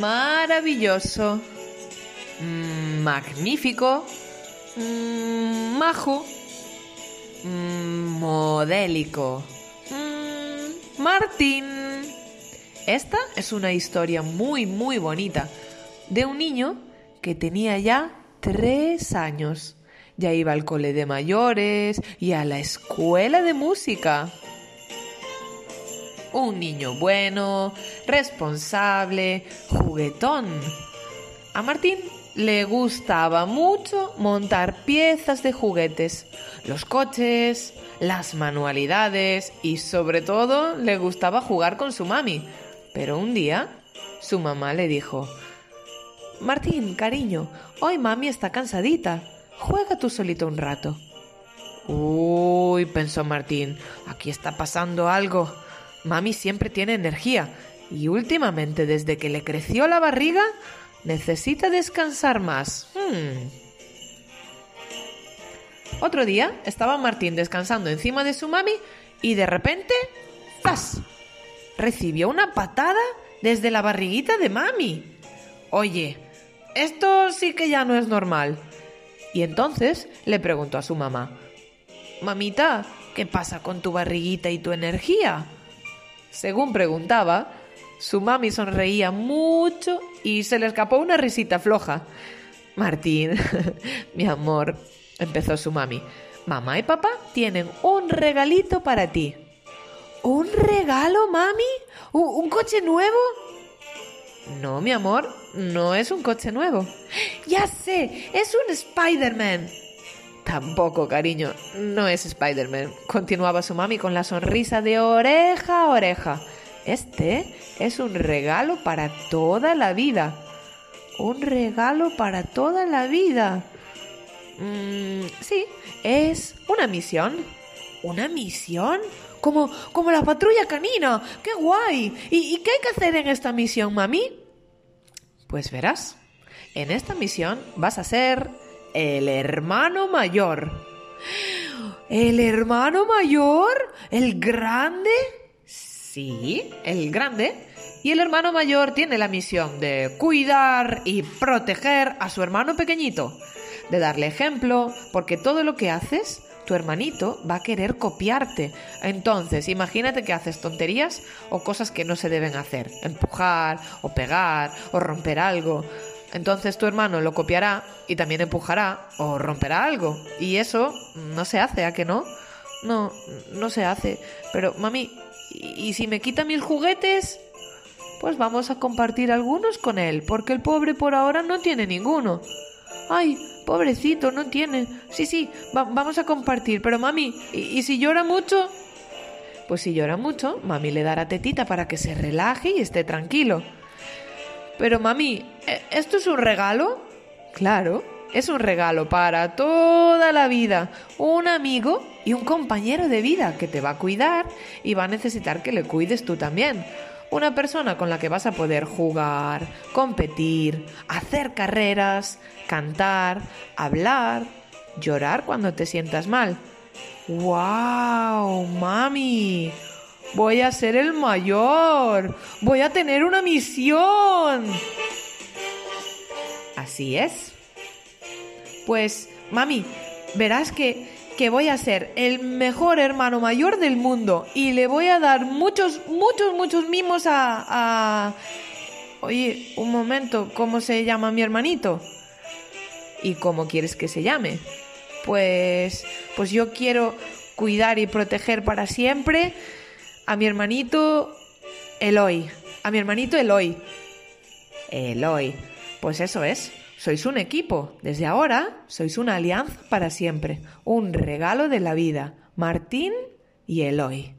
maravilloso, mm, magnífico, mm, majo, mm, modélico. Martín. Esta es una historia muy, muy bonita de un niño que tenía ya tres años. Ya iba al cole de mayores y a la escuela de música. Un niño bueno, responsable, juguetón. A Martín le gustaba mucho montar piezas de juguetes, los coches, las manualidades y sobre todo le gustaba jugar con su mami. Pero un día su mamá le dijo, Martín, cariño, hoy mami está cansadita. Juega tú solito un rato. Uy, pensó Martín, aquí está pasando algo. Mami siempre tiene energía y últimamente desde que le creció la barriga necesita descansar más. Hmm. Otro día estaba Martín descansando encima de su mami y de repente, ¡zas! Recibió una patada desde la barriguita de mami. Oye, esto sí que ya no es normal. Y entonces le preguntó a su mamá, Mamita, ¿qué pasa con tu barriguita y tu energía? Según preguntaba, su mami sonreía mucho y se le escapó una risita floja. Martín, mi amor, empezó su mami, mamá y papá tienen un regalito para ti. ¿Un regalo, mami? ¿Un, coche nuevo? No, mi amor, no es un coche nuevo. Ya sé, es un Spider-Man. Tampoco, cariño, no es Spider-Man, continuaba su mami con la sonrisa de oreja a oreja. Este es un regalo para toda la vida. Un regalo para toda la vida. Mm, sí, es una misión. ¿Una misión? Como, como la patrulla canina. ¡Qué guay! ¿Y, ¿Y qué hay que hacer en esta misión, mami? Pues verás. En esta misión vas a ser el hermano mayor. ¿El hermano mayor? ¿El grande? Sí, el grande. Y el hermano mayor tiene la misión de cuidar y proteger a su hermano pequeñito, de darle ejemplo, porque todo lo que haces, tu hermanito va a querer copiarte. Entonces, imagínate que haces tonterías o cosas que no se deben hacer, empujar o pegar o romper algo. Entonces tu hermano lo copiará y también empujará o romperá algo. Y eso no se hace, ¿a que no? No, no se hace. Pero, mami, ¿y si me quita mis juguetes? Pues vamos a compartir algunos con él, porque el pobre por ahora no tiene ninguno. Ay, pobrecito, no tiene. Sí, sí, vamos a compartir, pero mami, ¿y si llora mucho? Pues si llora mucho, mami le dará tetita para que se relaje y esté tranquilo. Pero mami, ¿e-, ¿esto es un regalo? Claro, es un regalo para toda la vida. Un amigo y un compañero de vida que te va a cuidar y va a necesitar que le cuides tú también. Una persona con la que vas a poder jugar, competir, hacer carreras, cantar, hablar, llorar cuando te sientas mal. ¡Wow! ¡Mami! Voy a ser el mayor. Voy a tener una misión. Así es. Pues, mami, verás que, que voy a ser el mejor hermano mayor del mundo y le voy a dar muchos, muchos, muchos mimos a... a... Oye, un momento, ¿cómo se llama mi hermanito? ¿Y cómo quieres que se llame? Pues, pues yo quiero cuidar y proteger para siempre a mi hermanito Eloy. A mi hermanito Eloy. Eloy. Pues eso es. Sois un equipo. Desde ahora sois una alianza para siempre. Un regalo de la vida. Martín y Eloy.